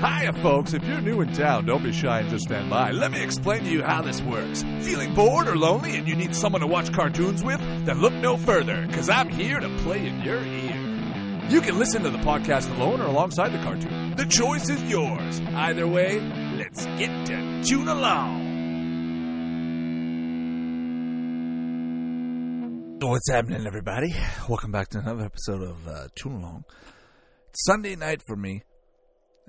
Hiya, folks. If you're new in town, don't be shy and just stand by. Let me explain to you how this works. Feeling bored or lonely and you need someone to watch cartoons with? Then look no further, because I'm here to play in your ear. You can listen to the podcast alone or alongside the cartoon. The choice is yours. Either way, let's get to tune along. What's happening, everybody? Welcome back to another episode of uh, Tune Along. It's Sunday night for me.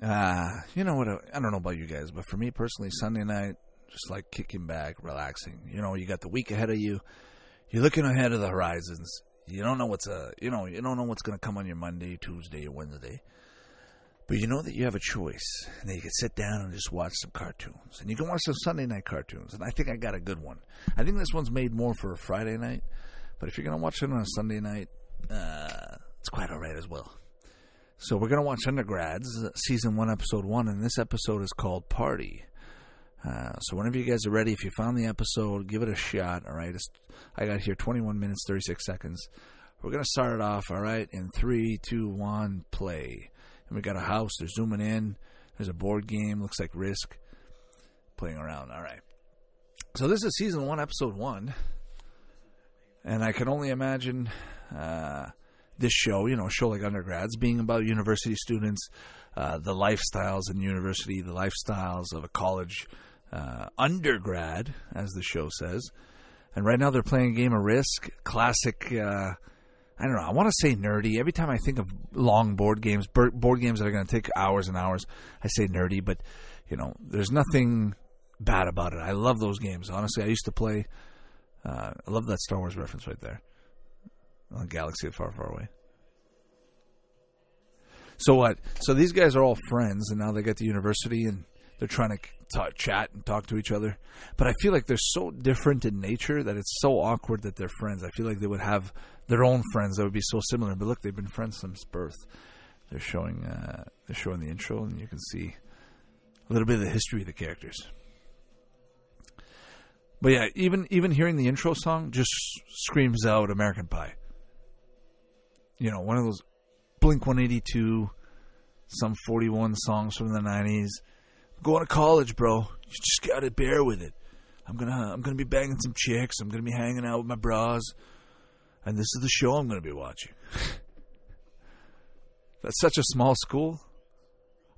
Uh, you know what? I don't know about you guys, but for me personally, Sunday night, just like kicking back, relaxing. You know, you got the week ahead of you. You're looking ahead of the horizons. You don't know what's uh, you know, you don't know what's going to come on your Monday, Tuesday, or Wednesday. But you know that you have a choice, and that you can sit down and just watch some cartoons, and you can watch some Sunday night cartoons. And I think I got a good one. I think this one's made more for a Friday night, but if you're going to watch it on a Sunday night, uh, it's quite all right as well. So we're going to watch Undergrads, season one, episode one, and this episode is called Party. Uh, so whenever you guys are ready, if you found the episode, give it a shot. All right, it's, I got here 21 minutes 36 seconds. We're going to start it off. All right, in three, two, one, play. And we got a house. They're zooming in. There's a board game. Looks like Risk. Playing around. All right. So this is season one, episode one, and I can only imagine. Uh, this show, you know, a show like Undergrads, being about university students, uh, the lifestyles in university, the lifestyles of a college uh, undergrad, as the show says. And right now they're playing a game of Risk, classic. Uh, I don't know. I want to say nerdy. Every time I think of long board games, board games that are going to take hours and hours, I say nerdy. But you know, there's nothing bad about it. I love those games. Honestly, I used to play. Uh, I love that Star Wars reference right there a galaxy far, far away. So what? So these guys are all friends, and now they get to university, and they're trying to chat and talk to each other. But I feel like they're so different in nature that it's so awkward that they're friends. I feel like they would have their own friends that would be so similar. But look, they've been friends since birth. They're showing uh, they're showing the intro, and you can see a little bit of the history of the characters. But yeah, even even hearing the intro song just screams out American Pie you know, one of those Blink 182, Sum 41 songs from the 90s. I'm going to college, bro. You just got to bear with it. I'm to I'm to be banging some chicks. I'm to be hanging out with my bras. And this is the show I'm to be watching. That's such a small school.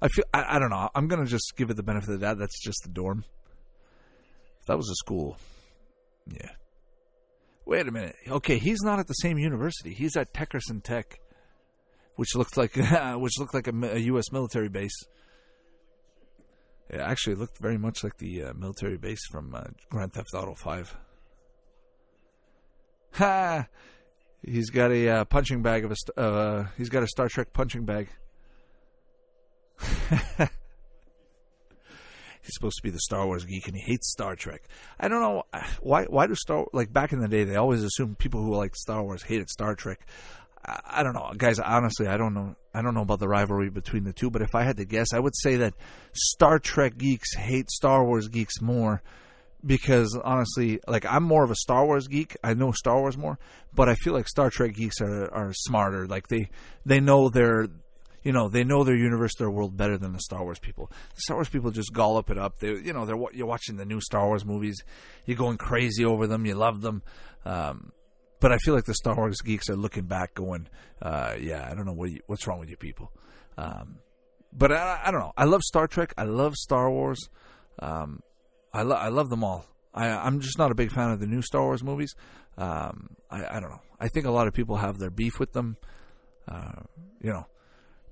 I feel I, I don't know. I'm to just give it the benefit of the doubt. That's just the dorm. If that was a school, yeah. Wait a minute. Okay, he's not at the same university. He's at Techkerson Tech, which looks like which looked like a, a, U.S. military base. It actually looked very much like the uh, military base from uh, Grand Theft Auto Five. Ha! He's got a uh, punching bag of a. Uh, he's got a Star Trek punching bag. he's supposed to be the Star Wars geek and he hates Star Trek. I don't know uh, why. Why do Star like back in the day they always assumed people who like Star Wars hated Star Trek. I, I don't know, guys. Honestly, I don't know. I don't know about the rivalry between the two, but if I had to guess, I would say that Star Trek geeks hate Star Wars geeks more because honestly, like I'm more of a Star Wars geek. I know Star Wars more, but I feel like Star Trek geeks are are smarter. Like they they know their you know they know their universe, their world better than the Star Wars people. The Star Wars people just gollop it up. They, you know, they're you're watching the new Star Wars movies, you're going crazy over them, you love them. Um, but I feel like the Star Wars geeks are looking back, going, uh, "Yeah, I don't know what you, what's wrong with you people." Um, but I, I, don't know. I love Star Trek. I love Star Wars. Um, I, lo- I love them all. I, am just not a big fan of the new Star Wars movies. Um, I, I, don't know. I think a lot of people have their beef with them. Uh, you know,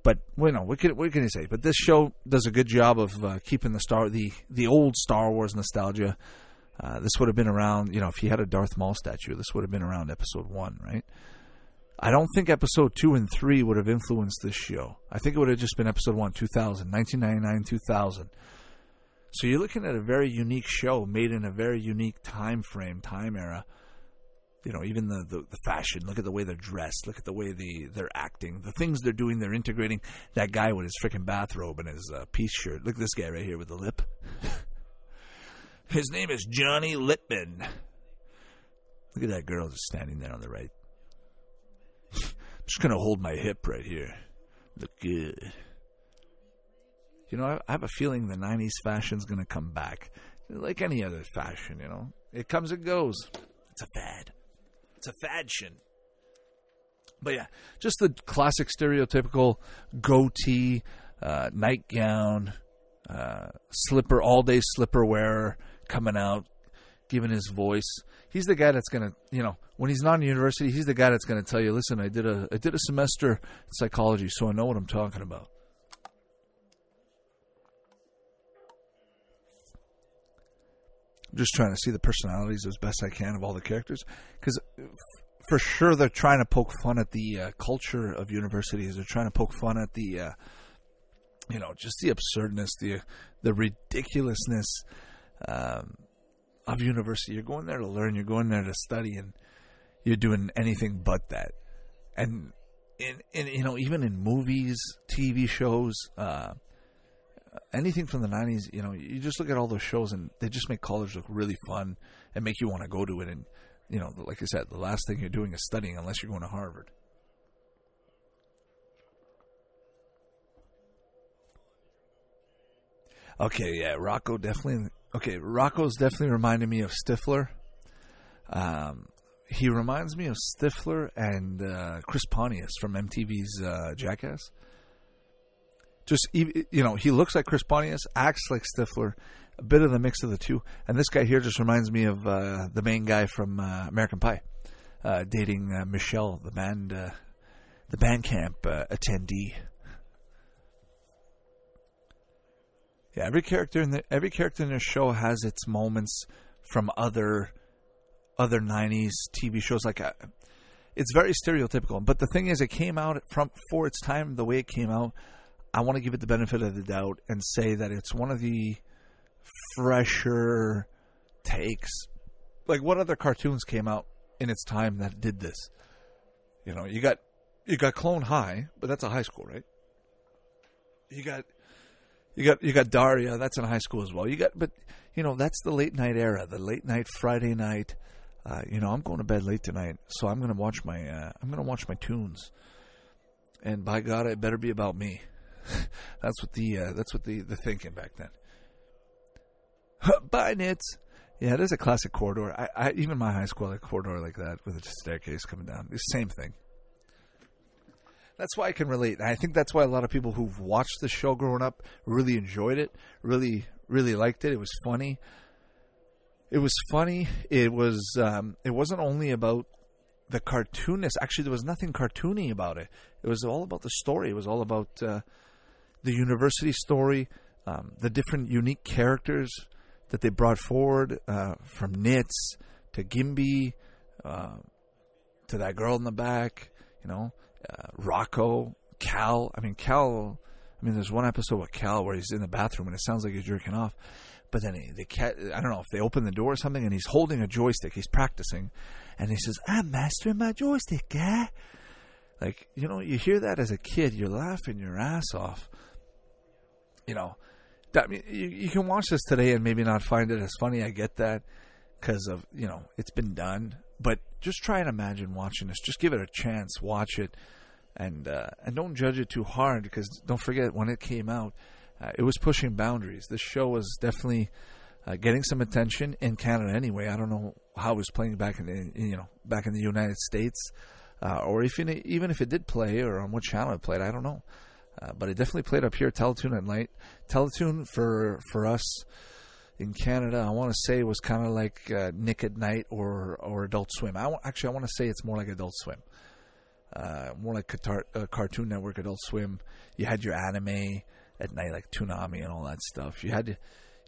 but you know, what can what can you say? But this show does a good job of uh, keeping the star the the old Star Wars nostalgia. Uh, this would have been around, you know, if you had a Darth Maul statue, this would have been around Episode One, right? I don't think Episode Two and Three would have influenced this show. I think it would have just been Episode One, 2000, 1999, 2000. So you're looking at a very unique show made in a very unique time frame, time era you know, even the, the, the, fashion. Look at the way they're dressed. Look at the way the, they're acting. The things they're doing, they're integrating. That guy with his freaking bathrobe and his uh, piece shirt. Look at this guy right here with the lip. his name is Johnny Lipman. Look at that girl just standing there on the right. I'm just going to hold my hip right here. Look good. you know, I, I have a feeling the '90s fashion's going to come back, like any other fashion. You know, it comes and goes. It's a fad. It's a fashion. But yeah, just the classic stereotypical goatee, uh, nightgown, uh, slipper, all day slipper wearer coming out, giving his voice. He's the guy that's gonna, you know, when he's not in university, he's the guy that's gonna tell you, listen, I did a, I did a semester in psychology, so I know what I'm talking about. Just trying to see the personalities as best I can of all the characters, because for sure they're trying to poke fun at the uh, culture of universities. They're trying to poke fun at the, uh, you know, just the absurdness, the the ridiculousness um, of university. You're going there to learn. You're going there to study, and you're doing anything but that. And in, in you know, even in movies, TV shows, uh, anything from the '90s, you know, you just look at all those shows, and they just make college look really fun and make you want to go to it. And you know, like I said, the last thing you're doing is studying unless you're going to Harvard. Okay, yeah, Rocco definitely. Okay, Rocco's definitely reminded me of Stifler. Um, he reminds me of Stifler and uh, Chris Pontius from MTV's uh, Jackass. Just you know, he looks like Chris Pontius, acts like Stifler, a bit of the mix of the two. And this guy here just reminds me of uh, the main guy from uh, American Pie, uh, dating uh, Michelle, the band, uh, the band camp uh, attendee. Yeah, every character in the every character in the show has its moments from other other '90s TV shows. Like, it's very stereotypical. But the thing is, it came out from for its time. The way it came out, I want to give it the benefit of the doubt and say that it's one of the fresher takes. Like what other cartoons came out in its time that did this? You know, you got you got Clone High, but that's a high school, right? You got you got you got Daria, that's in high school as well. You got but you know, that's the late night era, the late night Friday night. Uh, you know, I'm going to bed late tonight, so I'm going to watch my uh, I'm going to watch my tunes. And by God, it better be about me. that's what the uh, that's what the the thinking back then. Bye, Nitz. Yeah, is a classic corridor. I, I even my high school had a corridor like that with a staircase coming down. The same thing. That's why I can relate. I think that's why a lot of people who've watched the show growing up really enjoyed it, really, really liked it. It was funny. It was funny. It was. Um, it wasn't only about the cartoonness. Actually, there was nothing cartoony about it. It was all about the story. It was all about uh, the university story, um, the different unique characters that they brought forward uh, from Nitz to Gimby uh, to that girl in the back, you know, uh, Rocco, Cal. I mean, Cal. I mean, there's one episode with Cal where he's in the bathroom and it sounds like he's jerking off. But then he, the cat, I don't know if they open the door or something, and he's holding a joystick. He's practicing, and he says, "I'm mastering my joystick, guy." Like you know, you hear that as a kid, you're laughing your ass off. You know, I mean, you, you can watch this today and maybe not find it as funny. I get that because of you know it's been done, but just try and imagine watching this. Just give it a chance, watch it, and uh, and don't judge it too hard because don't forget when it came out, uh, it was pushing boundaries. This show was definitely uh, getting some attention in Canada anyway. I don't know how it was playing back in the, you know back in the United States, uh, or if it, even if it did play or on what channel it played. I don't know. Uh, but it definitely played up here, Teletoon at night. Teletoon for for us in Canada, I want to say was kind of like uh, Nick at Night or or Adult Swim. I w- actually I want to say it's more like Adult Swim, uh, more like Qatar, uh, Cartoon Network, Adult Swim. You had your anime at night, like Toonami and all that stuff. You had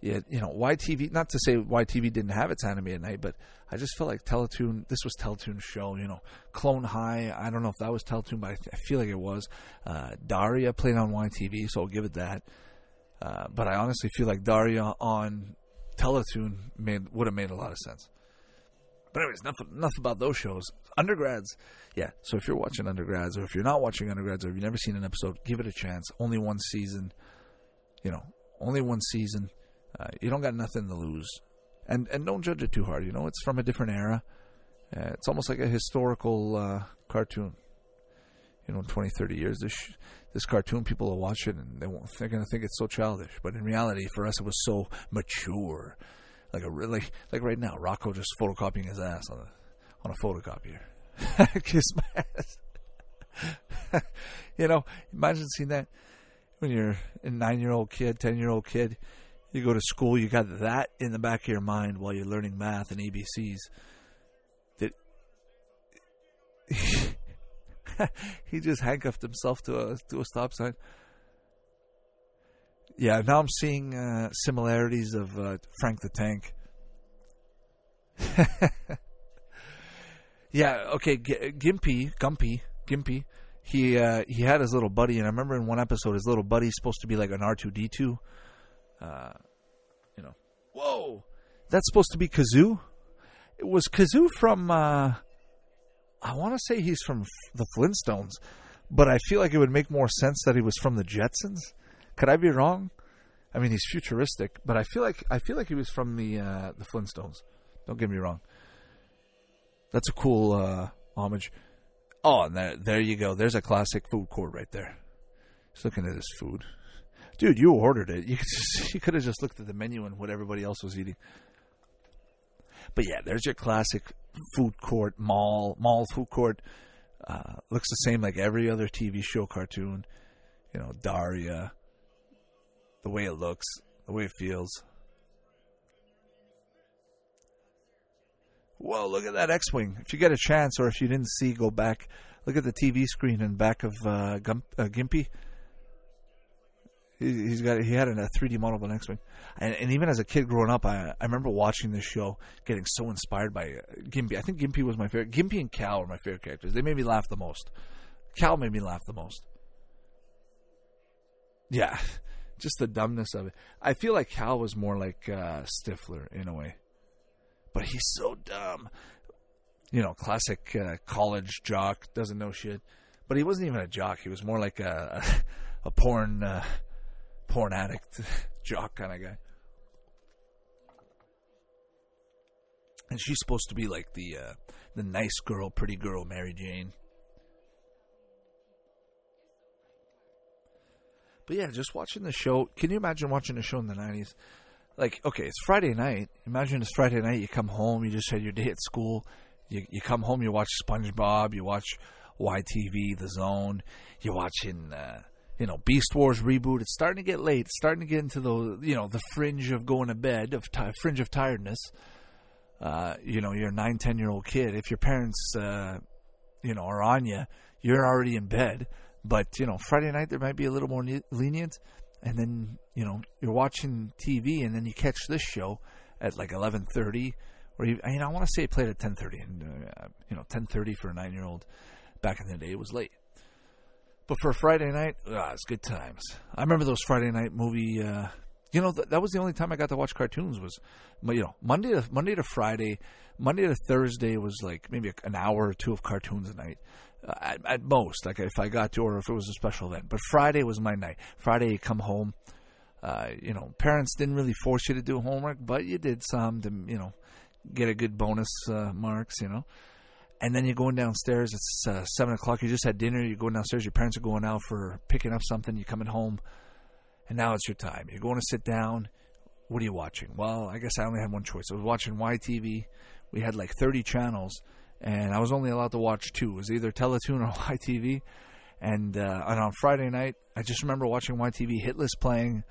you, you know, YTV. Not to say YTV didn't have its anime at night, but I just felt like Teletoon. This was Teletoon's show. You know, Clone High. I don't know if that was Teletoon, but I, th- I feel like it was. Uh, Daria played on YTV, so I'll give it that. Uh, but I honestly feel like Daria on Teletoon made would have made a lot of sense. But anyways, enough enough about those shows. Undergrads, yeah. So if you're watching Undergrads, or if you're not watching Undergrads, or if you've never seen an episode, give it a chance. Only one season, you know, only one season. Uh, you don't got nothing to lose, and and don't judge it too hard. You know, it's from a different era. Uh, it's almost like a historical uh, cartoon. you know, in 20, 30 years, this this cartoon, people will watch it and they won't. They're gonna think it's so childish. But in reality, for us, it was so mature. Like a really like right now, Rocco just photocopying his ass on a on a photocopier. Kiss my ass. you know, imagine seeing that when you're a nine year old kid, ten year old kid. You go to school, you got that in the back of your mind while you're learning math and ABCs. That he just handcuffed himself to a to a stop sign. Yeah, now I'm seeing uh, similarities of uh, Frank the Tank. yeah, okay, G- Gimpy, Gumpy, Gimpy. He uh, he had his little buddy, and I remember in one episode, his little buddy's supposed to be like an R two D two. Uh, you know, whoa, that's supposed to be Gazoo. It was Gazoo from. Uh, I want to say he's from the Flintstones, but I feel like it would make more sense that he was from the Jetsons. Could I be wrong? I mean, he's futuristic, but I feel like I feel like he was from the uh, the Flintstones. Don't get me wrong. That's a cool uh, homage. Oh, and there, there you go. There's a classic food court right there. Just looking at his food, dude. You ordered it. You you could have just looked at the menu and what everybody else was eating. But yeah, there's your classic food court, mall, mall food court. Uh, looks the same like every other TV show cartoon. You know, Daria. The way it looks, the way it feels. Whoa, look at that X Wing. If you get a chance, or if you didn't see, go back. Look at the TV screen in back of uh, Gump, uh, Gimpy he's got he had a 3D model of an X-wing, and, and, even as a kid growing up, I I remember watching this show, getting so inspired by uh, Gimpy. I think Gimpy was my favorite. Gimpy and Cal were my favorite characters. They made me laugh the most. Cal made me laugh the most. Yeah, just the dumbness of it. I feel like Cal was more like uh, Stifler in a way, but he's so dumb. You know, classic uh, college jock doesn't know shit. But he wasn't even a jock. He was more like a a, a porn uh, porn addict, jock kind of guy. And she's supposed to be like the uh, the nice girl, pretty girl, Mary Jane. But yeah, just watching the show. Can you imagine watching the show in the nineties? Like, okay, it's Friday night. Imagine it's Friday night. You come home. You just had your day at school. You you come home. You watch SpongeBob. You watch YTV, The Zone. You're watching. Uh, you know, Beast Wars reboot. It's starting to get late. It's starting to get into the you know the fringe of going to bed, of t- fringe of tiredness. Uh, you know, you're a nine, ten year old kid. If your parents, uh, you know, are on you, you're already in bed. But you know, Friday night there might be a little more ne- lenient, and then you know you're watching TV, and then you catch this show at like eleven thirty, or you, you know, I want to say it played at ten thirty, and uh, you know, ten thirty for a nine year old back in the day it was late. But for Friday night, ah, it's good times. I remember those Friday night movie. Uh, you know, th- that was the only time I got to watch cartoons. Was you know Monday to Monday to Friday, Monday to Thursday was like maybe an hour or two of cartoons a night. Uh, at, at, most, like if I got to, or if it was a special event. But Friday was my night. Friday, you come home. Uh, you know, parents didn't really force you to do homework, but you did some to, you know, get a good bonus uh, marks. You know, and then you're going downstairs. It's uh, seven o'clock. You just had dinner. You're going downstairs. Your parents are going out for picking up something. You're coming home, and now it's your time. You're going to sit down. What are you watching? Well, I guess I only had one choice. I was watching YTV. We had like 30 channels, and I was only allowed to watch two. It was either Teletoon or YTV. And, uh, and on Friday night, I just remember watching YTV, Hitless playing,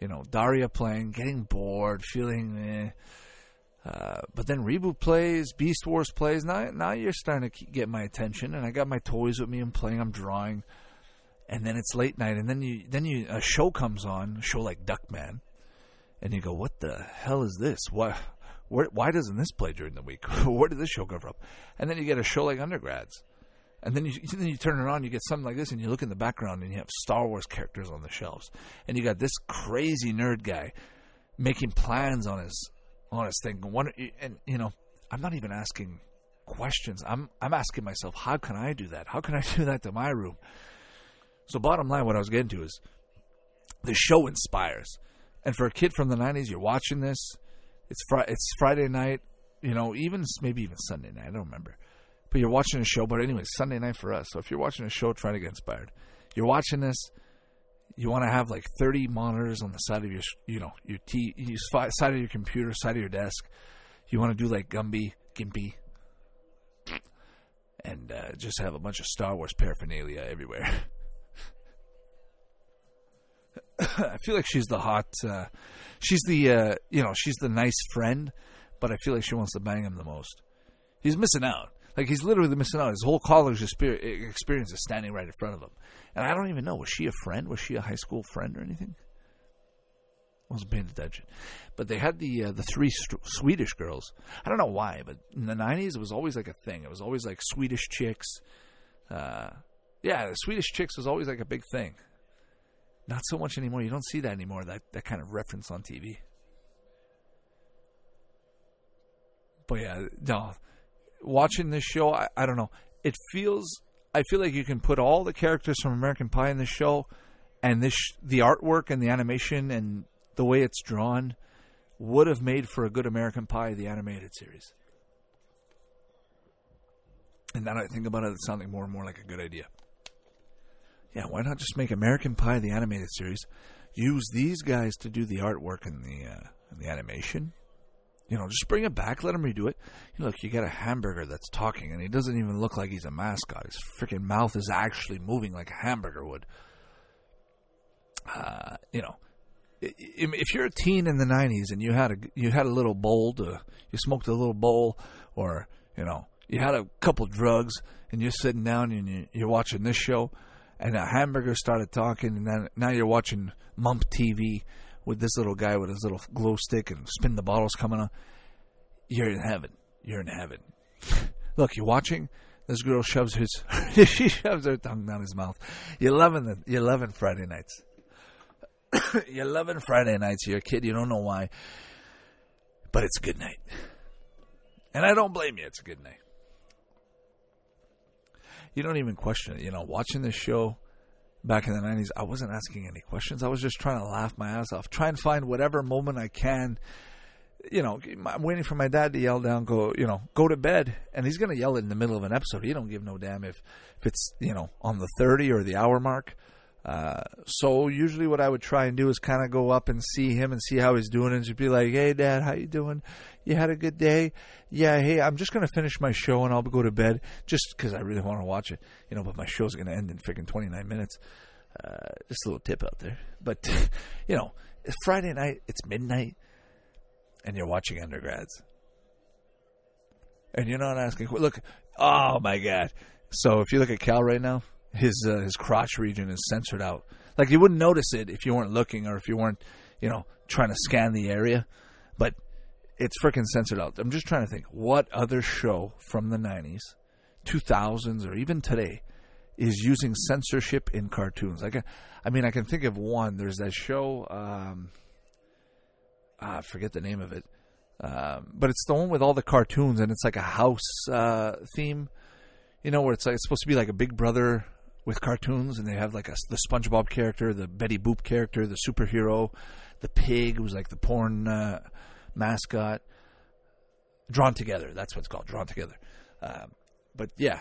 you know, Daria playing, getting bored, feeling. Eh, uh, but then reboot plays, Beast Wars plays. Now, now you're starting to get my attention, and I got my toys with me. I'm playing. I'm drawing, and then it's late night, and then you then you a show comes on, a show like Duckman, and you go, "What the hell is this? Why, where, why doesn't this play during the week? where did this show come from?" And then you get a show like Undergrads, and then you then you turn it on, you get something like this, and you look in the background, and you have Star Wars characters on the shelves, and you got this crazy nerd guy making plans on his honest thing. One, and you know, I'm not even asking questions. I'm I'm asking myself, how can I do that? How can I do that to my room? So, bottom line, what I was getting to is the show inspires. And for a kid from the '90s, you're watching this. It's fr- it's Friday night. You know, even maybe even Sunday night. I don't remember. but you're watching a show. But anyway, Sunday night for us. So if you're watching a show, trying to get inspired. You're watching this. You want to have like 30 monitors on the side of your, you know, your t, your side of your computer, side of your desk. You want to do like Gumby, Gimpy, and uh, just have a bunch of Star Wars paraphernalia everywhere. I feel like she's the hot, uh, she's the, uh, you know, she's the nice friend, but I feel like she wants to bang him the most. He's missing out. Like he's literally missing out. His whole college experience is standing right in front of him, and I don't even know was she a friend? Was she a high school friend or anything? Wasn't paying attention, but they had the uh, the three st- Swedish girls. I don't know why, but in the '90s it was always like a thing. It was always like Swedish chicks. Uh, yeah, the Swedish chicks was always like a big thing. Not so much anymore. You don't see that anymore. That that kind of reference on TV. But yeah, no. Watching this show, I, I don't know. It feels. I feel like you can put all the characters from American Pie in this show, and this the artwork and the animation and the way it's drawn would have made for a good American Pie, the animated series. And now I think about it, it's sounding more and more like a good idea yeah, why not just make American Pie the animated series? Use these guys to do the artwork and the uh, and the animation. You know, just bring it back. Let him redo it. You know, look, you got a hamburger that's talking, and he doesn't even look like he's a mascot. His freaking mouth is actually moving like a hamburger would. Uh, you know, if you're a teen in the '90s and you had a you had a little bowl to you smoked a little bowl, or you know you had a couple drugs, and you're sitting down and you're watching this show and a hamburger started talking, and then now you're watching Mump TV with this little guy with his little glow stick and spin the bottles coming on. You're in heaven. You're in heaven. Look, you're watching. This girl shoves his she shoves her tongue down his mouth. You're loving it. You're loving Friday nights. you're loving Friday nights. You're a kid. You don't know why, but it's a good night, and I don't blame you. It's a good night you don't even question it. You know, watching this show back in the 90s, I wasn't asking any questions. I was just trying to laugh my ass off, try and find whatever moment I can. You know, I'm waiting for my dad to yell down, go, you know, go to bed. And he's going to yell it in the middle of an episode. He don't give no damn if, if it's, you know, on the 30 or the hour mark. Uh, so usually what I would try and do is kind of go up and see him and see how he's doing and just be like, "Hey, Dad, how you doing? You had a good day? Yeah, hey, I'm just gonna finish my show and I'll go to bed just because I really want to watch it, you know. But my show's gonna end in freaking 29 minutes. Uh, just a little tip out there. But you know, it's Friday night, it's midnight, and you're watching undergrads, and you're not asking. Look, oh my god! So if you look at Cal right now his uh, his crotch region is censored out. Like you wouldn't notice it if you weren't looking or if you weren't, you know, trying to scan the area, but it's freaking censored out. I'm just trying to think what other show from the 90s, 2000s, or even today is using censorship in cartoons. Like, I mean, I can think of one. There's that show. Um, ah, I forget the name of it, um, but it's the one with all the cartoons and it's like a house uh, theme. You know, where it's like it's supposed to be like a Big Brother with cartoons, and they have like a, the SpongeBob character, the Betty Boop character, the superhero, the pig who's like the porn uh, mascot, drawn together. That's what it's called, drawn together. Um, but yeah,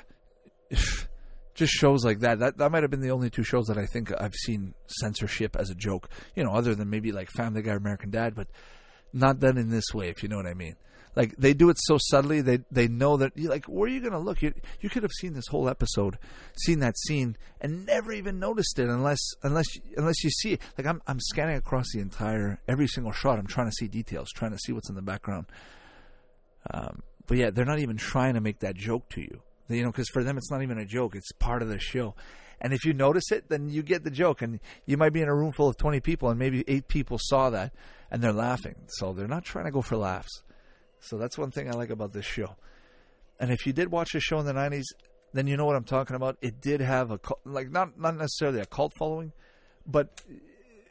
just shows like that. That that might have been the only two shows that I think I've seen censorship as a joke. You know, other than maybe like Family Guy, American Dad, but not done in this way. If you know what I mean like they do it so subtly. They they know that You're like where are you going to look? You you could have seen this whole episode, seen that scene, and never even noticed it unless unless unless you see it. Like I'm I'm scanning across the entire every single shot. I'm trying to see details, trying to see what's in the background. Um, but yeah, they're not even trying to make that joke to you. You know, because for them it's not even a joke; it's part of the show. And if you notice it, then you get the joke. And you might be in a room full of 20 people, and maybe eight people saw that, and they're laughing. So they're not trying to go for laughs. So that's one thing I like about this show. And if you did watch the show in the 90s, then you know what I'm talking about. It did have a like not not necessarily a cult following, but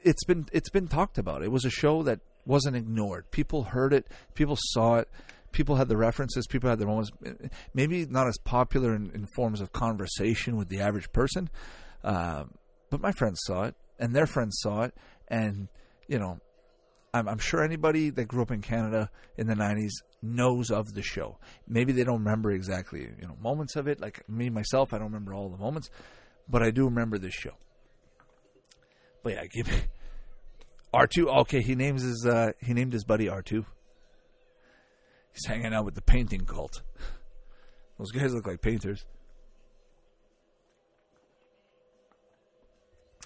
it's been it's been talked about. It was a show that wasn't ignored. People heard it, people saw it, people had the references, people had their moments. Maybe not as popular in, in forms of conversation with the average person, uh, but my friends saw it, and their friends saw it, and you know, I'm, I'm sure anybody that grew up in Canada in the '90s knows of the show. Maybe they don't remember exactly, you know, moments of it. Like me myself, I don't remember all the moments, but I do remember this show. But yeah, give me R two. Okay, he names his uh, he named his buddy R two. He's hanging out with the painting cult. Those guys look like painters.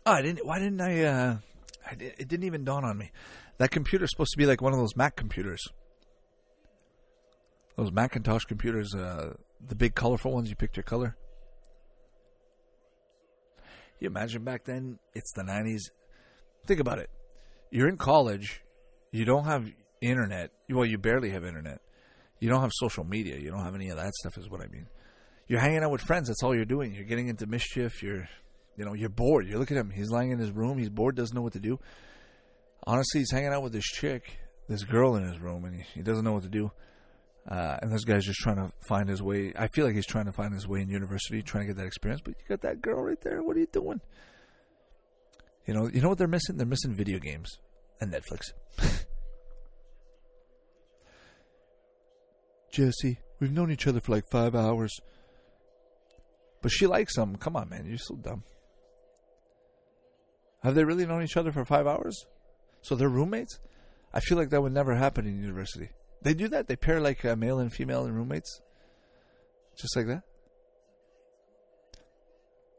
Oh, I didn't. Why didn't I? Uh, I it didn't even dawn on me. That computer's supposed to be like one of those Mac computers. Those Macintosh computers, uh, the big colorful ones. You picked your color. You imagine back then? It's the '90s. Think about it. You're in college. You don't have internet. Well, you barely have internet. You don't have social media. You don't have any of that stuff. Is what I mean. You're hanging out with friends. That's all you're doing. You're getting into mischief. You're, you know, you're bored. You look at him. He's lying in his room. He's bored. Doesn't know what to do. Honestly, he's hanging out with this chick, this girl in his room, and he, he doesn't know what to do. Uh, and this guy's just trying to find his way. I feel like he's trying to find his way in university, trying to get that experience. But you got that girl right there. What are you doing? You know, you know what they're missing? They're missing video games and Netflix. Jesse, we've known each other for like five hours. But she likes him. Come on, man. You're so dumb. Have they really known each other for five hours? So they're roommates? I feel like that would never happen in university. They do that? They pair like a male and female and roommates? Just like that?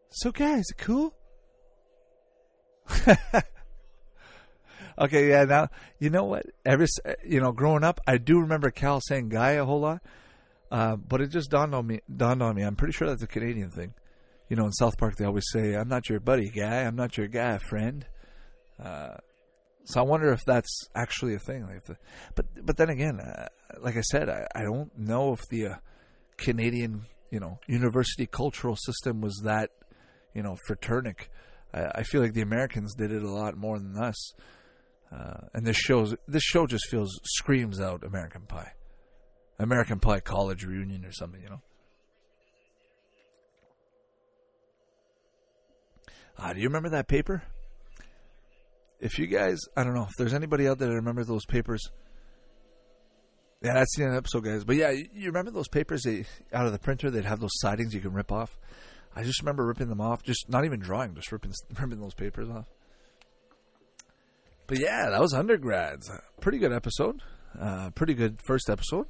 So, guys, cool? okay, yeah. Now you know what? Ever you know, growing up, I do remember Cal saying "guy" a whole lot, uh, but it just dawned on me. Dawned on me. I'm pretty sure that's a Canadian thing. You know, in South Park, they always say, "I'm not your buddy, guy. I'm not your guy, friend." Uh, so I wonder if that's actually a thing. Like the, but but then again, uh, like I said, I, I don't know if the uh, Canadian you know university cultural system was that you know fraternic. I, I feel like the Americans did it a lot more than us. Uh, and this shows this show just feels screams out American Pie, American Pie college reunion or something, you know. Ah, do you remember that paper? If you guys, I don't know if there's anybody out there that remembers those papers. Yeah, that's the end of the episode, guys. But yeah, you remember those papers they, out of the printer? They'd have those sidings you can rip off. I just remember ripping them off, just not even drawing, just ripping ripping those papers off. But yeah, that was undergrads. Pretty good episode. Uh, pretty good first episode.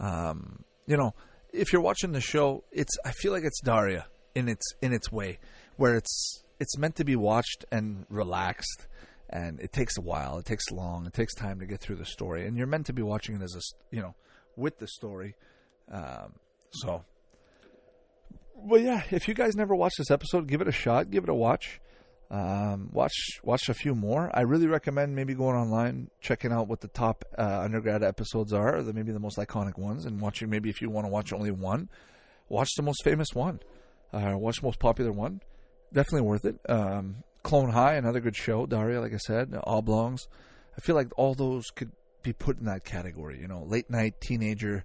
Um, you know, if you're watching the show, it's I feel like it's Daria in its in its way, where it's it's meant to be watched and relaxed, and it takes a while, it takes long, it takes time to get through the story, and you're meant to be watching it as a you know with the story. Um, so, but yeah, if you guys never watched this episode, give it a shot, give it a watch. Um, watch watch a few more. I really recommend maybe going online, checking out what the top uh, undergrad episodes are, the maybe the most iconic ones, and watching maybe if you want to watch only one, watch the most famous one, uh, watch the most popular one. Definitely worth it. Um, Clone High, another good show. Daria, like I said, Oblongs. I feel like all those could be put in that category. You know, late night teenager.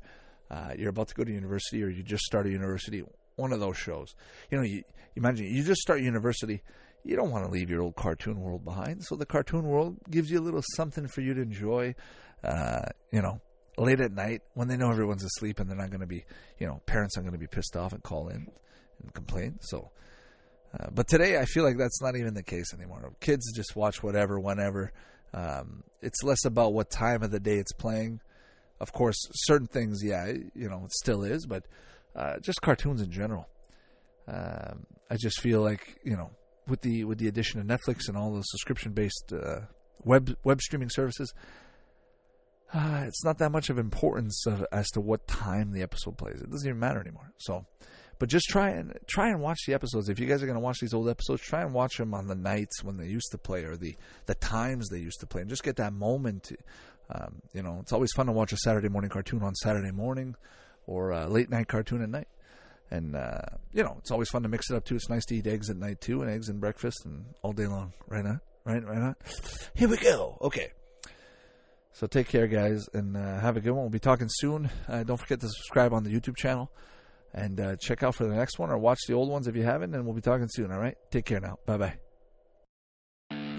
Uh, you're about to go to university, or you just started university. One of those shows. You know, you, imagine you just start university you don't want to leave your old cartoon world behind. So the cartoon world gives you a little something for you to enjoy. Uh, you know, late at night when they know everyone's asleep and they're not going to be, you know, parents aren't going to be pissed off and call in and complain. So, uh, but today I feel like that's not even the case anymore. Kids just watch whatever, whenever. Um, it's less about what time of the day it's playing. Of course, certain things, yeah, you know, it still is, but uh, just cartoons in general. Um, I just feel like you know with the with the addition of Netflix and all the subscription based uh, web web streaming services, uh, it's not that much of importance of, as to what time the episode plays. It doesn't even matter anymore. So, but just try and try and watch the episodes. If you guys are going to watch these old episodes, try and watch them on the nights when they used to play or the the times they used to play, and just get that moment. Um, you know, it's always fun to watch a Saturday morning cartoon on Saturday morning, or a late night cartoon at night. And uh, you know, it's always fun to mix it up too. It's nice to eat eggs at night too, and eggs and breakfast and all day long. Right on, right, right on. Here we go. Okay. So take care, guys, and uh, have a good one. We'll be talking soon. Uh, don't forget to subscribe on the YouTube channel and uh, check out for the next one or watch the old ones if you haven't. And we'll be talking soon. All right. Take care now. Bye bye.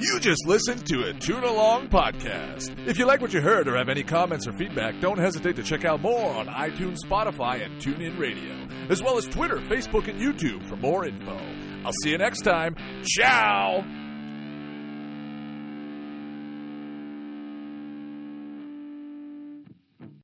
You just listened to a Tune Along podcast. If you like what you heard or have any comments or feedback, don't hesitate to check out more on iTunes, Spotify, and TuneIn Radio, as well as Twitter, Facebook, and YouTube for more info. I'll see you next time. Ciao!